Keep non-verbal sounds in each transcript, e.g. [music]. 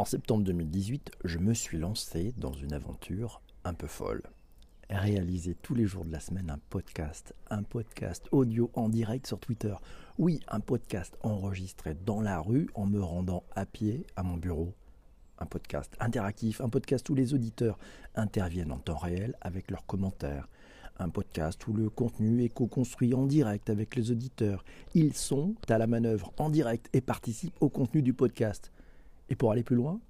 En septembre 2018, je me suis lancé dans une aventure un peu folle. Réaliser tous les jours de la semaine un podcast, un podcast audio en direct sur Twitter. Oui, un podcast enregistré dans la rue en me rendant à pied à mon bureau. Un podcast interactif, un podcast où les auditeurs interviennent en temps réel avec leurs commentaires. Un podcast où le contenu est co-construit en direct avec les auditeurs. Ils sont à la manœuvre en direct et participent au contenu du podcast. Et pour aller plus loin,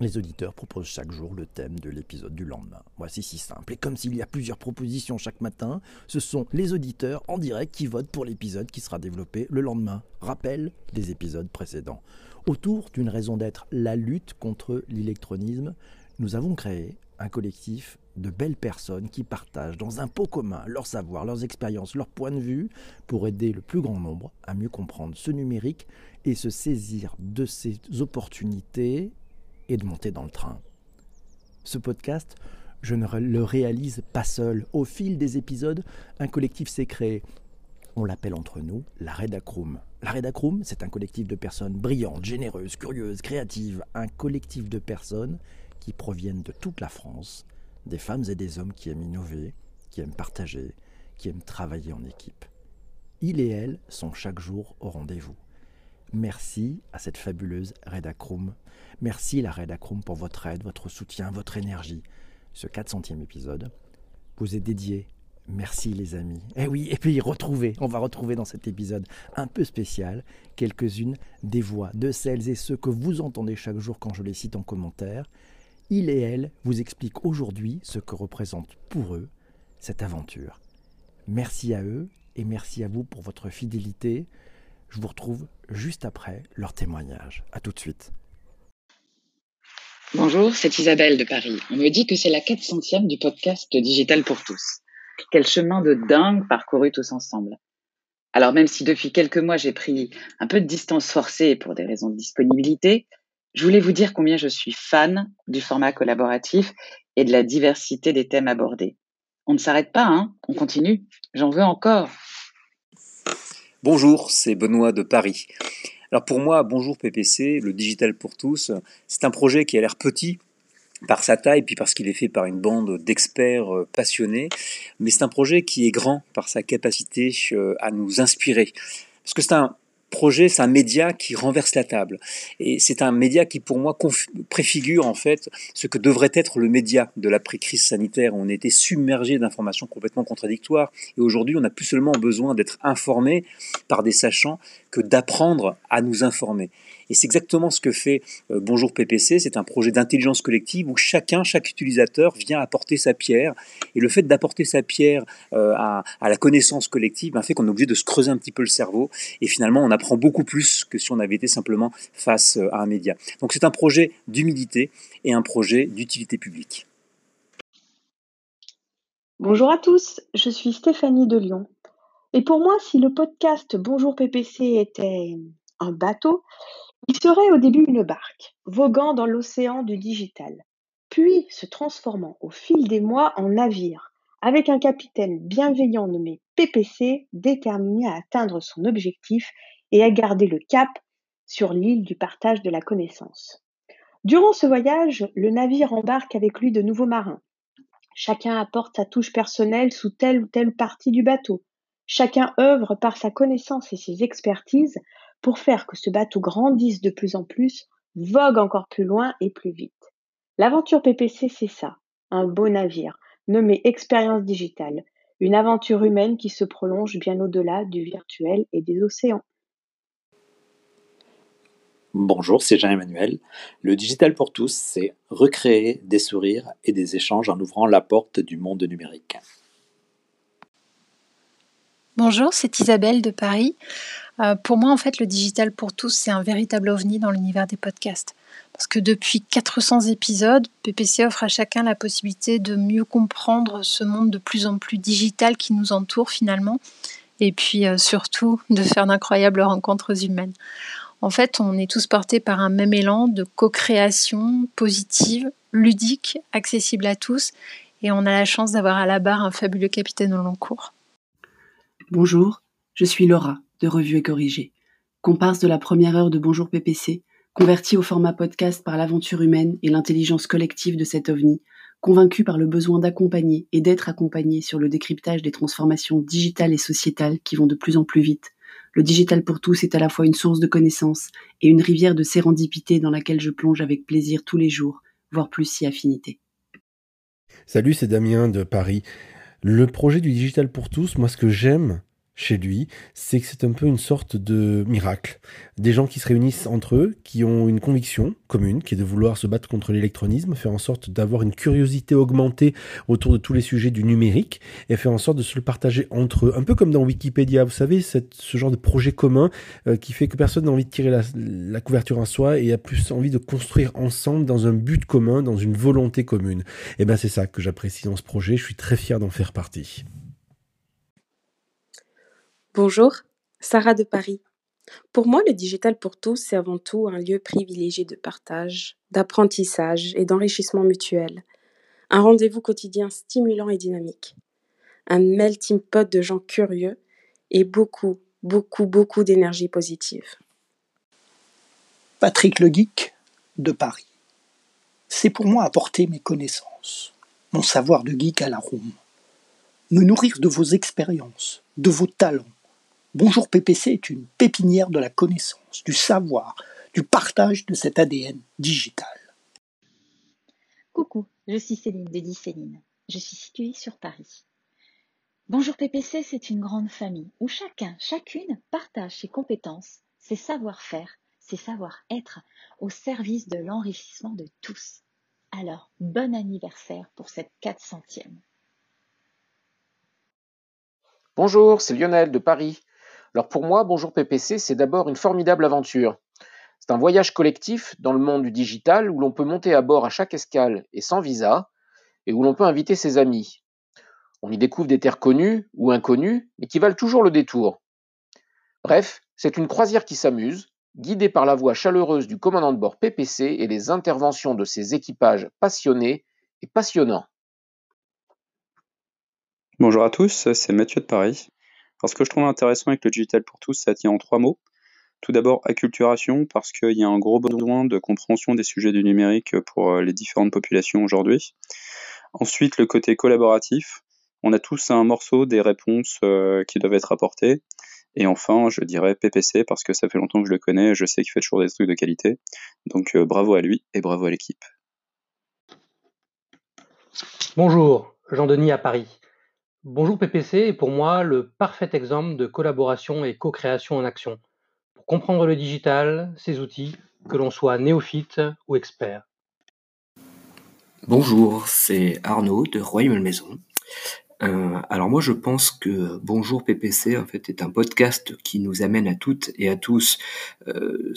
les auditeurs proposent chaque jour le thème de l'épisode du lendemain. Voici si simple. Et comme s'il y a plusieurs propositions chaque matin, ce sont les auditeurs en direct qui votent pour l'épisode qui sera développé le lendemain. Rappel des épisodes précédents. Autour d'une raison d'être, la lutte contre l'électronisme, nous avons créé un collectif de belles personnes qui partagent dans un pot commun leur savoir, leurs expériences, leurs points de vue pour aider le plus grand nombre à mieux comprendre ce numérique et se saisir de ces opportunités et de monter dans le train. Ce podcast, je ne le réalise pas seul. Au fil des épisodes, un collectif s'est créé. On l'appelle entre nous la Redacroom. La Redacroom, c'est un collectif de personnes brillantes, généreuses, curieuses, créatives. Un collectif de personnes qui proviennent de toute la France, des femmes et des hommes qui aiment innover, qui aiment partager, qui aiment travailler en équipe. Il et elle sont chaque jour au rendez-vous. Merci à cette fabuleuse Redacroom. Merci la Redacroom pour votre aide, votre soutien, votre énergie. Ce 400e épisode vous est dédié. Merci les amis. Eh oui, et puis retrouvez, on va retrouver dans cet épisode un peu spécial quelques-unes des voix de celles et ceux que vous entendez chaque jour quand je les cite en commentaire il et elle vous expliquent aujourd'hui ce que représente pour eux cette aventure. Merci à eux et merci à vous pour votre fidélité. Je vous retrouve juste après leur témoignage. A tout de suite. Bonjour, c'est Isabelle de Paris. On me dit que c'est la 400e du podcast Digital pour tous. Quel chemin de dingue parcouru tous ensemble. Alors même si depuis quelques mois j'ai pris un peu de distance forcée pour des raisons de disponibilité, je voulais vous dire combien je suis fan du format collaboratif et de la diversité des thèmes abordés. On ne s'arrête pas, hein on continue. J'en veux encore. Bonjour, c'est Benoît de Paris. Alors pour moi, Bonjour PPC, le digital pour tous, c'est un projet qui a l'air petit par sa taille, puis parce qu'il est fait par une bande d'experts euh, passionnés, mais c'est un projet qui est grand par sa capacité euh, à nous inspirer. Parce que c'est un projet, c'est un média qui renverse la table. Et c'est un média qui, pour moi, préfigure en fait ce que devrait être le média de l'après-crise sanitaire. On était submergé d'informations complètement contradictoires. Et aujourd'hui, on n'a plus seulement besoin d'être informé par des sachants que d'apprendre à nous informer. Et c'est exactement ce que fait euh, Bonjour PPC. C'est un projet d'intelligence collective où chacun, chaque utilisateur vient apporter sa pierre. Et le fait d'apporter sa pierre euh, à, la connaissance collective ben, fait qu'on est obligé de se creuser un petit peu le cerveau. Et finalement, on apprend beaucoup plus que si on avait été simplement face euh, à un média. Donc c'est un projet d'humilité et un projet d'utilité publique. Bonjour à tous, je suis Stéphanie de Lyon. Et pour moi, si le podcast Bonjour PPC était un bateau, il serait au début une barque, voguant dans l'océan du digital, puis se transformant au fil des mois en navire, avec un capitaine bienveillant nommé PPC, déterminé à atteindre son objectif et à garder le cap sur l'île du partage de la connaissance. Durant ce voyage, le navire embarque avec lui de nouveaux marins. Chacun apporte sa touche personnelle sous telle ou telle partie du bateau. Chacun œuvre par sa connaissance et ses expertises pour faire que ce bateau grandisse de plus en plus, vogue encore plus loin et plus vite. L'aventure PPC, c'est ça, un beau navire, nommé Expérience Digitale, une aventure humaine qui se prolonge bien au-delà du virtuel et des océans. Bonjour, c'est Jean-Emmanuel. Le digital pour tous, c'est recréer des sourires et des échanges en ouvrant la porte du monde numérique. Bonjour, c'est Isabelle de Paris. Euh, pour moi, en fait, le digital pour tous, c'est un véritable ovni dans l'univers des podcasts. Parce que depuis 400 épisodes, PPC offre à chacun la possibilité de mieux comprendre ce monde de plus en plus digital qui nous entoure finalement, et puis euh, surtout de faire d'incroyables rencontres humaines. En fait, on est tous portés par un même élan de co-création positive, ludique, accessible à tous, et on a la chance d'avoir à la barre un fabuleux capitaine au long cours. Bonjour, je suis Laura de Revue et Corrigée, comparse de la première heure de Bonjour PPC, Converti au format podcast par l'aventure humaine et l'intelligence collective de cet ovni, convaincu par le besoin d'accompagner et d'être accompagné sur le décryptage des transformations digitales et sociétales qui vont de plus en plus vite, le digital pour tous est à la fois une source de connaissances et une rivière de sérendipité dans laquelle je plonge avec plaisir tous les jours, voire plus si affinité. Salut, c'est Damien de Paris. Le projet du digital pour tous, moi ce que j'aime, chez lui, c'est que c'est un peu une sorte de miracle. Des gens qui se réunissent entre eux, qui ont une conviction commune, qui est de vouloir se battre contre l'électronisme, faire en sorte d'avoir une curiosité augmentée autour de tous les sujets du numérique, et faire en sorte de se le partager entre eux. Un peu comme dans Wikipédia, vous savez, ce genre de projet commun euh, qui fait que personne n'a envie de tirer la, couverture à soi et a plus envie de construire ensemble dans un but commun, dans une volonté commune. Et ben c'est ça que j'apprécie dans ce projet, je suis très fier d'en faire partie. Bonjour, Sarah de Paris. Pour moi, le digital pour tous, c'est avant tout un lieu privilégié de partage, d'apprentissage et d'enrichissement mutuel. Un rendez-vous quotidien stimulant et dynamique. Un melting pot de gens curieux et beaucoup, beaucoup, beaucoup d'énergie positive. Patrick Le Geek de Paris. C'est pour moi apporter mes connaissances, mon savoir de geek à la Rome. Me nourrir de vos expériences, de vos talents Bonjour PPC est une pépinière de la connaissance, du savoir, du partage de cet ADN digital. Coucou, je suis Céline de Céline. Je suis située sur Paris. Bonjour PPC, c'est une grande famille où chacun, chacune partage ses compétences, ses savoir-faire, ses savoir-être au service de l'enrichissement de tous. Alors, bon anniversaire pour cette 400e. Bonjour, c'est Lionel de Paris. Alors pour moi, Bonjour PPC, c'est d'abord une formidable aventure. C'est un voyage collectif dans le monde du digital où l'on peut monter à bord à chaque escale et sans visa, et où l'on peut inviter ses amis. On y découvre des terres connues ou inconnues, mais qui valent toujours le détour. Bref, c'est une croisière qui s'amuse, guidée par la voix chaleureuse du commandant de bord PPC et les interventions de ses équipages passionnés et passionnants. Bonjour à tous, c'est Mathieu de Paris. Alors, ce que je trouve intéressant avec le digital pour tous, ça tient en trois mots. Tout d'abord, acculturation, parce qu'il y a un gros besoin de compréhension des sujets du numérique pour euh, les différentes populations aujourd'hui. Ensuite, le côté collaboratif. On a tous un morceau des réponses euh, qui doivent être apportées. Et enfin, je dirais PPC, parce que ça fait longtemps que je le connais, je sais qu'il fait toujours des trucs de qualité. Donc euh, bravo à lui et bravo à l'équipe. Bonjour, Jean-Denis à Paris. Bonjour PPC est pour moi le parfait exemple de collaboration et co-création en action pour comprendre le digital, ses outils, que l'on soit néophyte ou expert. Bonjour, c'est Arnaud de Royaume Maison. Euh, alors moi je pense que Bonjour PPC en fait est un podcast qui nous amène à toutes et à tous euh,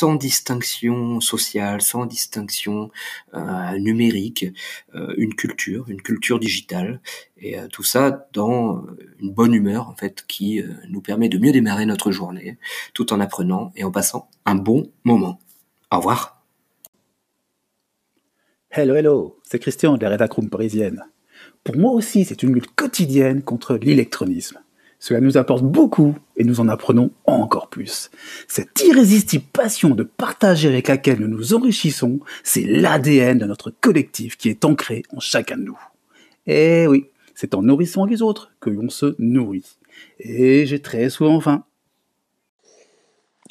sans distinction sociale, sans distinction euh, numérique, euh, une culture, une culture digitale, et euh, tout ça dans une bonne humeur en fait qui nous permet de mieux démarrer notre journée, tout en apprenant et en passant un bon moment. Au revoir. Hello, hello, c'est Christian de la rédaction parisienne. Pour moi aussi, c'est une lutte quotidienne contre l'électronisme. Cela nous apporte beaucoup et nous en apprenons encore plus. Cette irrésistible passion de partager avec laquelle nous nous enrichissons, c'est l'ADN de notre collectif qui est ancré en chacun de nous. Eh oui, c'est en nourrissant les autres que l'on se nourrit. Et j'ai très souvent faim.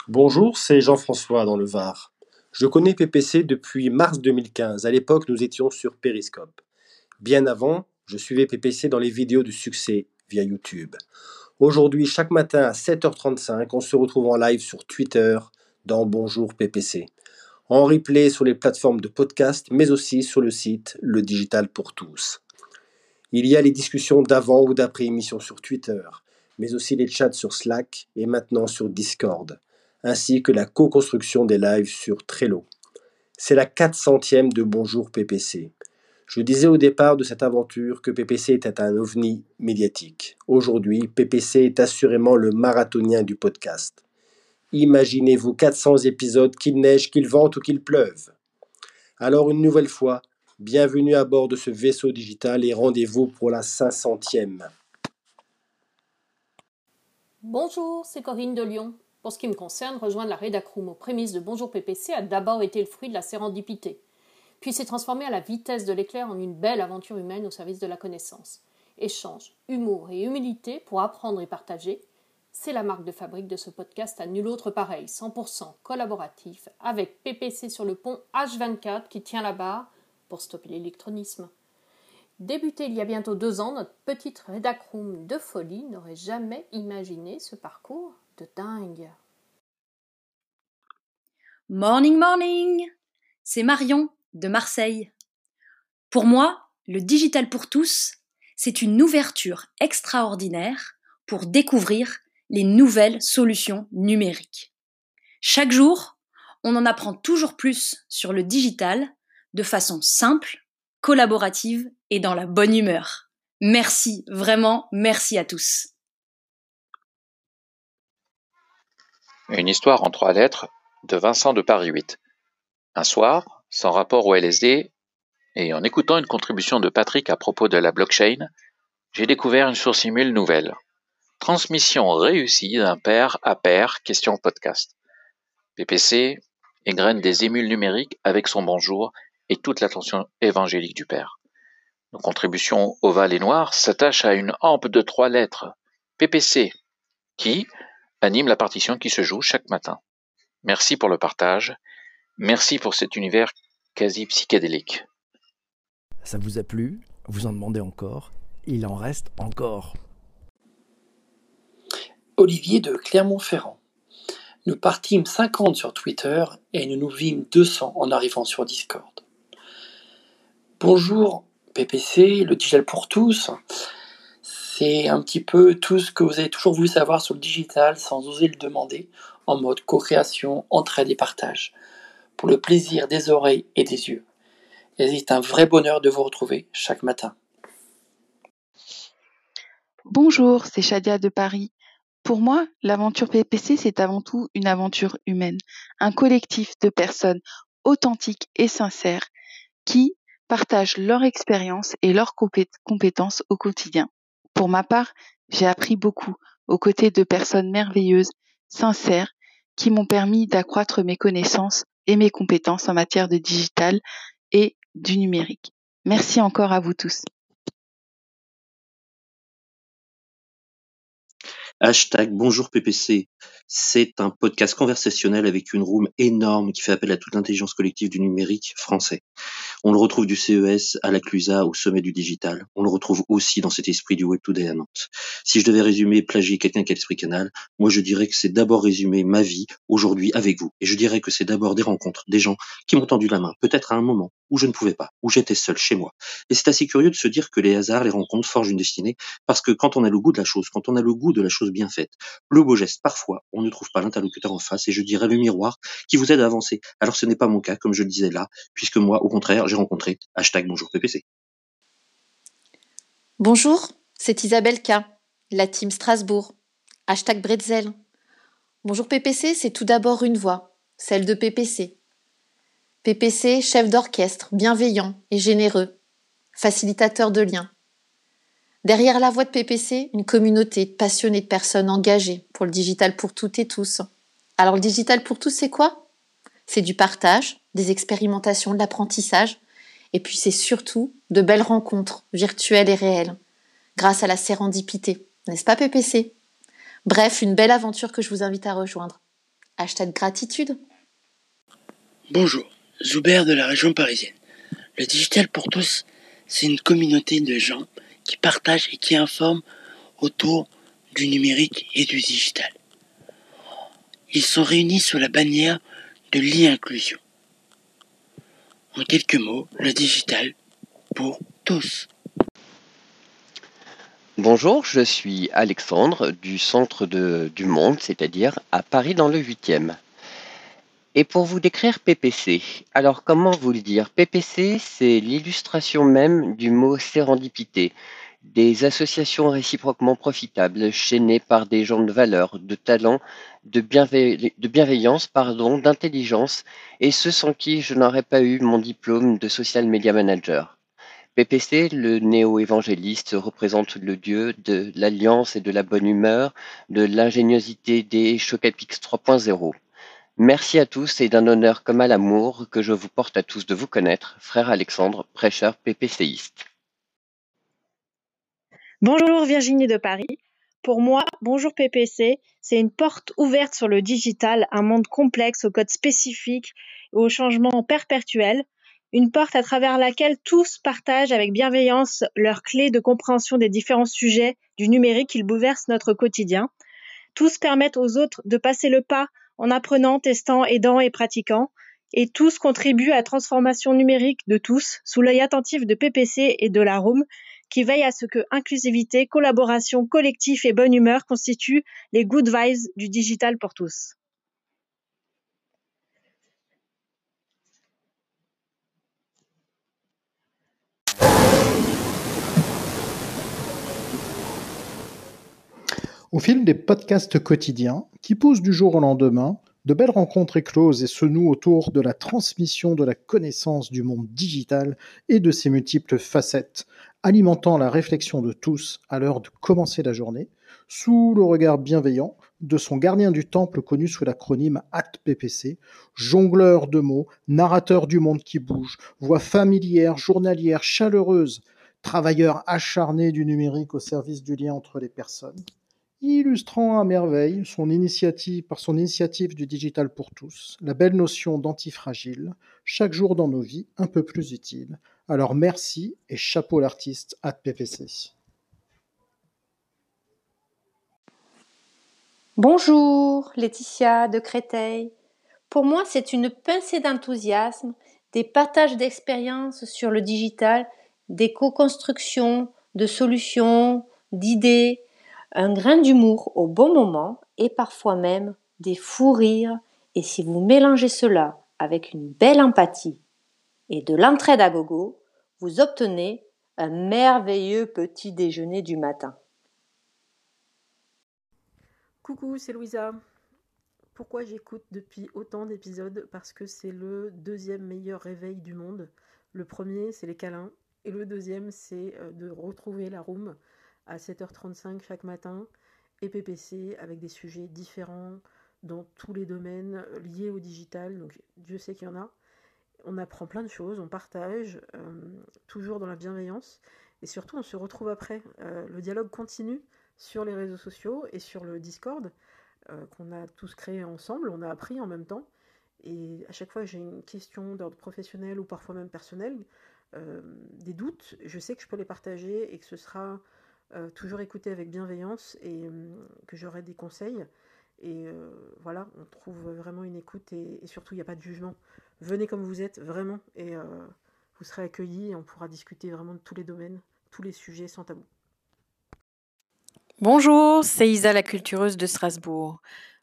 Bonjour, c'est Jean-François dans le Var. Je connais PPC depuis mars 2015. À l'époque, nous étions sur Periscope. Bien avant, je suivais PPC dans les vidéos de succès via YouTube. Aujourd'hui, chaque matin à 7h35, on se retrouve en live sur Twitter dans Bonjour PPC. En replay sur les plateformes de podcast, mais aussi sur le site Le Digital pour tous. Il y a les discussions d'avant ou d'après émission sur Twitter, mais aussi les chats sur Slack et maintenant sur Discord, ainsi que la co-construction des lives sur Trello. C'est la 400e de Bonjour PPC. Je disais au départ de cette aventure que PPC était un ovni médiatique. Aujourd'hui, PPC est assurément le marathonien du podcast. Imaginez-vous 400 épisodes, qu'il neige, qu'il vente ou qu'il pleuve. Alors une nouvelle fois, bienvenue à bord de ce vaisseau digital et rendez-vous pour la 500e. Bonjour, c'est Corinne de Lyon. Pour ce qui me concerne, rejoindre la Redacroom aux prémices de Bonjour PPC a d'abord été le fruit de la sérendipité, puis s'est transformé à la vitesse de l'éclair en une belle aventure humaine au service de la connaissance. Échange, humour et humilité pour apprendre et partager, c'est la marque de fabrique de ce podcast à nul autre pareil, 100% collaboratif, avec PPC sur le pont H24 qui tient la barre pour stopper l'électronisme. Débuté il y a bientôt deux ans, notre petite Redacroom de folie n'aurait jamais imaginé ce parcours de dingue. Morning, morning C'est Marion de Marseille. Pour moi, le digital pour tous, c'est une ouverture extraordinaire pour découvrir les nouvelles solutions numériques. Chaque jour, on en apprend toujours plus sur le digital de façon simple, collaborative et dans la bonne humeur. Merci, vraiment, merci à tous. Une histoire en trois lettres de Vincent de Paris 8. Un soir, sans rapport au LSD, et en écoutant une contribution de Patrick à propos de la blockchain, j'ai découvert une source email nouvelle. Transmission réussie d'un père à père, question podcast. PPC égrène des émules numériques avec son bonjour et toute l'attention évangélique du père. Nos contributions ovales et noires s'attachent à une hampe de trois lettres, PPC, qui anime la partition qui se joue chaque matin. Merci pour le partage. Merci pour cet univers quasi psychédélique. Ça vous a plu? Vous en demandez encore? Il en reste encore. Olivier de Clermont-Ferrand. Nous partîmes 50 sur Twitter et nous nous vîmes 200 en arrivant sur Discord. Bonjour PPC, le digital pour tous. C'est un petit peu tout ce que vous avez toujours voulu savoir sur le digital sans oser le demander, en mode co-création, entraide et partage, pour le plaisir des oreilles et des yeux. Il est un vrai bonheur de vous retrouver chaque matin. Bonjour, c'est Shadia de Paris. Pour moi, l'aventure PPC, c'est avant tout une aventure humaine, un collectif de personnes authentiques et sincères qui partagent leur expérience et leurs compétences au quotidien. Pour ma part, j'ai appris beaucoup aux côtés de personnes merveilleuses, sincères, qui m'ont permis d'accroître mes connaissances et mes compétences en matière de digital et du numérique. Merci encore à vous tous. Hashtag Bonjour PPC. C'est un podcast conversationnel avec une room énorme qui fait appel à toute l'intelligence collective du numérique français. On le retrouve du CES à la Clusa au sommet du digital. On le retrouve aussi dans cet esprit du Web Today à Nantes. Si je devais résumer, plagier quelqu'un qui a l'esprit canal, moi je dirais que c'est d'abord résumer ma vie aujourd'hui avec vous. Et je dirais que c'est d'abord des rencontres, des gens qui m'ont tendu la main, peut-être à un moment où je ne pouvais pas, où j'étais seul chez moi. Et c'est assez curieux de se dire que les hasards, les rencontres forgent une destinée, parce que quand on a le goût de la chose, quand on a le goût de la chose bien faite, le beau geste, parfois, on ne trouve pas l'interlocuteur en face, et je dirais le miroir qui vous aide à avancer. Alors ce n'est pas mon cas, comme je le disais là, puisque moi, au contraire, j'ai rencontré hashtag bonjour PPC. Bonjour, c'est Isabelle K, la team Strasbourg, hashtag Bretzel. Bonjour PPC, c'est tout d'abord une voix, celle de PPC. PPC, chef d'orchestre, bienveillant et généreux, facilitateur de liens. Derrière la voix de PPC, une communauté passionnée de personnes engagées pour le digital pour toutes et tous. Alors le digital pour tous, c'est quoi? C'est du partage, des expérimentations, de l'apprentissage, et puis c'est surtout de belles rencontres virtuelles et réelles, grâce à la sérendipité, n'est-ce pas PPC Bref, une belle aventure que je vous invite à rejoindre. Hashtag gratitude. Bonjour, Zoubert de la région parisienne. Le digital pour tous, c'est une communauté de gens qui partagent et qui informent autour du numérique et du digital. Ils sont réunis sous la bannière de l'e-inclusion. En quelques mots, le digital pour tous. Bonjour, je suis Alexandre du centre de, du monde, c'est-à-dire à Paris dans le 8e. Et pour vous décrire PPC, alors comment vous le dire? PPC, c'est l'illustration même du mot sérendipité, des associations réciproquement profitables, chaînées par des gens de valeur, de talent, de, bienveillance, pardon, d'intelligence, et ceux sans qui je n'aurais pas eu mon diplôme de social media manager. PPC, le néo-évangéliste, représente le dieu de l'alliance et de la bonne humeur, de l'ingéniosité des Chocapics 3.0. Merci à tous et d'un honneur comme à l'amour que je vous porte à tous de vous connaître, frère Alexandre, prêcheur PPCiste. Bonjour Virginie de Paris. Pour moi, Bonjour PPC, c'est une porte ouverte sur le digital, un monde complexe au code spécifique et au changement perpétuel, une porte à travers laquelle tous partagent avec bienveillance leurs clés de compréhension des différents sujets du numérique qui bouleversent notre quotidien. Tous permettent aux autres de passer le pas en apprenant, testant, aidant et pratiquant. Et tous contribuent à la transformation numérique de tous sous l'œil attentif de PPC et de la ROM qui veille à ce que inclusivité, collaboration, collectif et bonne humeur constituent les good vibes du digital pour tous. Au fil des podcasts quotidiens qui poussent du jour au lendemain, de belles rencontres éclosent et se nouent autour de la transmission de la connaissance du monde digital et de ses multiples facettes, alimentant la réflexion de tous à l'heure de commencer la journée, sous le regard bienveillant de son gardien du temple connu sous l'acronyme ATPPC, jongleur de mots, narrateur du monde qui bouge, voix familière, journalière, chaleureuse, travailleur acharné du numérique au service du lien entre les personnes illustrant à merveille son initiative, par son initiative du digital pour tous, la belle notion d'antifragile, chaque jour dans nos vies un peu plus utile. Alors merci et chapeau l'artiste à PPC. Bonjour, Laetitia de Créteil. Pour moi, c'est une pincée d'enthousiasme, des partages d'expériences sur le digital, des co-constructions, de solutions, d'idées, un grain d'humour au bon moment et parfois même des fous rires et si vous mélangez cela avec une belle empathie et de l'entraide à gogo, vous obtenez un merveilleux petit déjeuner du matin. Coucou, c'est Louisa. Pourquoi j'écoute depuis autant d'épisodes? Parce que c'est le deuxième meilleur réveil du monde. Le premier, c'est les câlins. Et le deuxième, c'est euh, de retrouver la room à 7h35 chaque matin et PPC avec des sujets différents dans tous les domaines liés au digital. Donc Dieu sait qu'il y en a. On apprend plein de choses, on partage, euh, toujours dans la bienveillance. Et surtout, on se retrouve après. Euh, le dialogue continue sur les réseaux sociaux et sur le Discord euh, qu'on a tous créé ensemble. On a appris en même temps. Et à chaque fois que j'ai une question d'ordre professionnel ou parfois même personnel, des doutes, je sais que je peux les partager et que ce sera euh, toujours écouter avec bienveillance et euh, que j'aurai des conseils. Et euh, voilà, on trouve vraiment une écoute et, surtout, il n'y a pas de jugement. Venez comme vous êtes, vraiment, et vous serez accueillis et on pourra discuter vraiment de tous les domaines, tous les sujets sans tabou. Bonjour, c'est Isa la cultureuse de Strasbourg.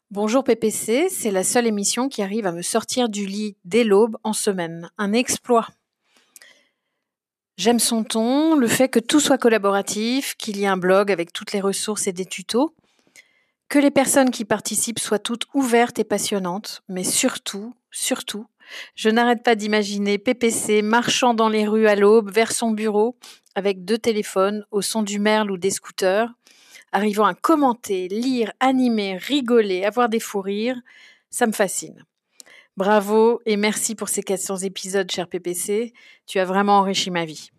Bonjour PPC, c'est la seule émission qui arrive à me sortir du lit dès l'aube en semaine. Un exploit. J'aime son ton, le fait que tout soit collaboratif, qu'il y ait un blog avec toutes les ressources et des tutos, que les personnes qui participent soient toutes ouvertes et passionnantes, mais surtout, surtout, je n'arrête pas d'imaginer PPC marchant dans les rues à l'aube vers son bureau avec deux téléphones au son du merle ou des scooters, arrivant à commenter, lire, animer, rigoler, avoir des fous rires, ça me fascine. Bravo et merci pour ces 400 épisodes, cher PPC. Tu as vraiment enrichi ma vie.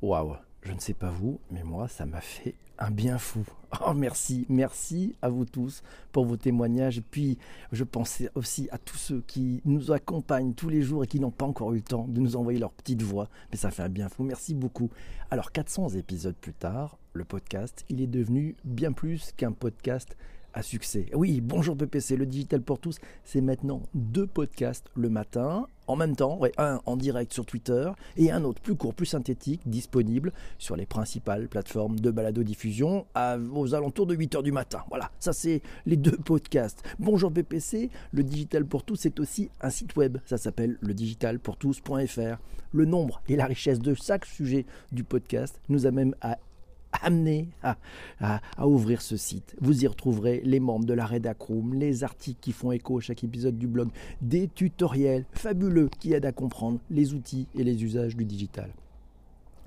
Waouh, je ne sais pas vous, mais moi, ça m'a fait un bien fou. [laughs] Oh, merci, merci à vous tous pour vos témoignages. Et puis, je pensais aussi à tous ceux qui nous accompagnent tous les jours et qui n'ont pas encore eu le temps de nous envoyer leur petite voix. Mais ça fait un bien fou. Merci beaucoup. Alors, 400 épisodes plus tard, le podcast, il est devenu bien plus qu'un podcast à succès. Oui, bonjour PPC, le digital pour tous, c'est maintenant deux podcasts le matin, en même temps, un en direct sur Twitter et un autre plus court, plus synthétique, disponible sur les principales plateformes de balado-diffusion aux alentours de 8h du matin. Voilà, ça c'est les deux podcasts. Bonjour PPC, le digital pour tous, c'est aussi un site web, ça s'appelle le digitalpourtous.fr. Le nombre et la richesse de chaque sujet du podcast nous amène à amener à, ouvrir ce site. Vous y retrouverez les membres de la Redacroom, les articles qui font écho à chaque épisode du blog, des tutoriels fabuleux qui aident à comprendre les outils et les usages du digital.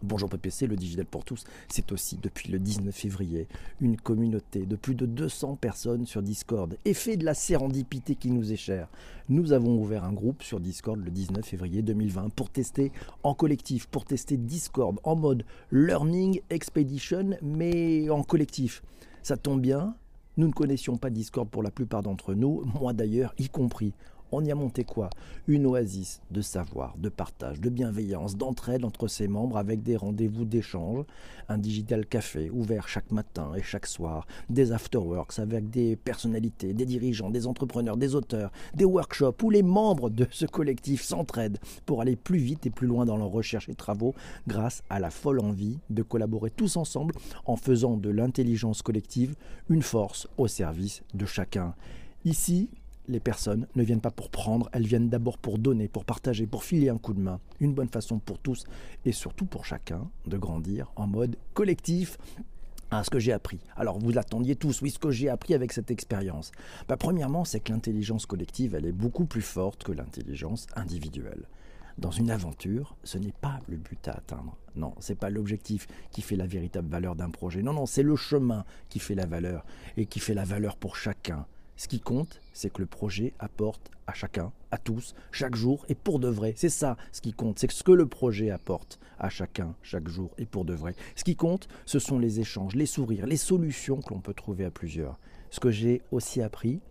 Bonjour PPC, le Digital pour tous, c'est aussi depuis le 19 février une communauté de plus de 200 personnes sur Discord. Effet de la sérendipité qui nous est chère. Nous avons ouvert un groupe sur Discord le 19 février 2020 pour tester en collectif, pour tester Discord en mode Learning Expedition, mais en collectif. Ça tombe bien, nous ne connaissions pas Discord pour la plupart d'entre nous, moi d'ailleurs y compris. On y a monté quoi Une oasis de savoir, de partage, de bienveillance, d'entraide entre ses membres avec des rendez-vous d'échange, un digital café ouvert chaque matin et chaque soir, des afterworks avec des personnalités, des dirigeants, des entrepreneurs, des auteurs, des workshops où les membres de ce collectif s'entraident pour aller plus vite et plus loin dans leurs recherches et travaux grâce à la folle envie de collaborer tous ensemble en faisant de l'intelligence collective une force au service de chacun. Ici, les personnes ne viennent pas pour prendre, elles viennent d'abord pour donner, pour partager, pour filer un coup de main. Une bonne façon pour tous et surtout pour chacun de grandir en mode collectif. à ce que j'ai appris. Alors vous attendiez tous, oui, ce que j'ai appris avec cette expérience. Bah, premièrement, c'est que l'intelligence collective, elle est beaucoup plus forte que l'intelligence individuelle. Dans une aventure, ce n'est pas le but à atteindre. Non, c'est pas l'objectif qui fait la véritable valeur d'un projet. Non, non, c'est le chemin qui fait la valeur et qui fait la valeur pour chacun. Ce qui compte, c'est que le projet apporte à chacun, à tous, chaque jour et pour de vrai. C'est ça ce qui compte, c'est ce que le projet apporte à chacun, chaque jour et pour de vrai. Ce qui compte, ce sont les échanges, les sourires, les solutions que l'on peut trouver à plusieurs. Ce que j'ai aussi appris,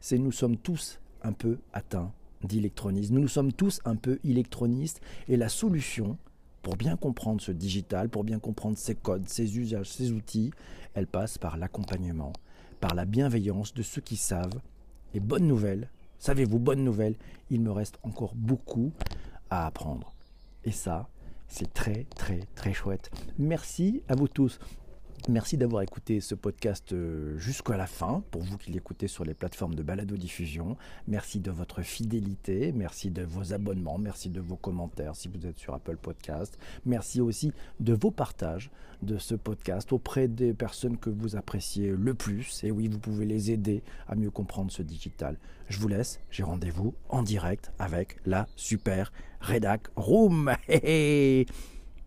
c'est nous sommes tous un peu atteints d'électronisme. Nous, nous sommes tous un peu électronistes et la solution, pour bien comprendre ce digital, pour bien comprendre ses codes, ses usages, ses outils, elle passe par l'accompagnement, par la bienveillance de ceux qui savent. Et bonne nouvelle, savez-vous, bonne nouvelle, il me reste encore beaucoup à apprendre. Et ça, c'est très très très chouette. Merci à vous tous. Merci d'avoir écouté ce podcast euh, jusqu'à la fin, pour vous qui l'écoutez sur les plateformes de balado-diffusion. Merci de votre fidélité, merci de vos abonnements, merci de vos commentaires si vous êtes sur Apple Podcast. Merci aussi de vos partages de ce podcast auprès des personnes que vous appréciez le plus. Et oui, vous pouvez les aider à mieux comprendre ce digital. Je vous laisse, j'ai rendez-vous en direct avec la super Redac Room. [laughs]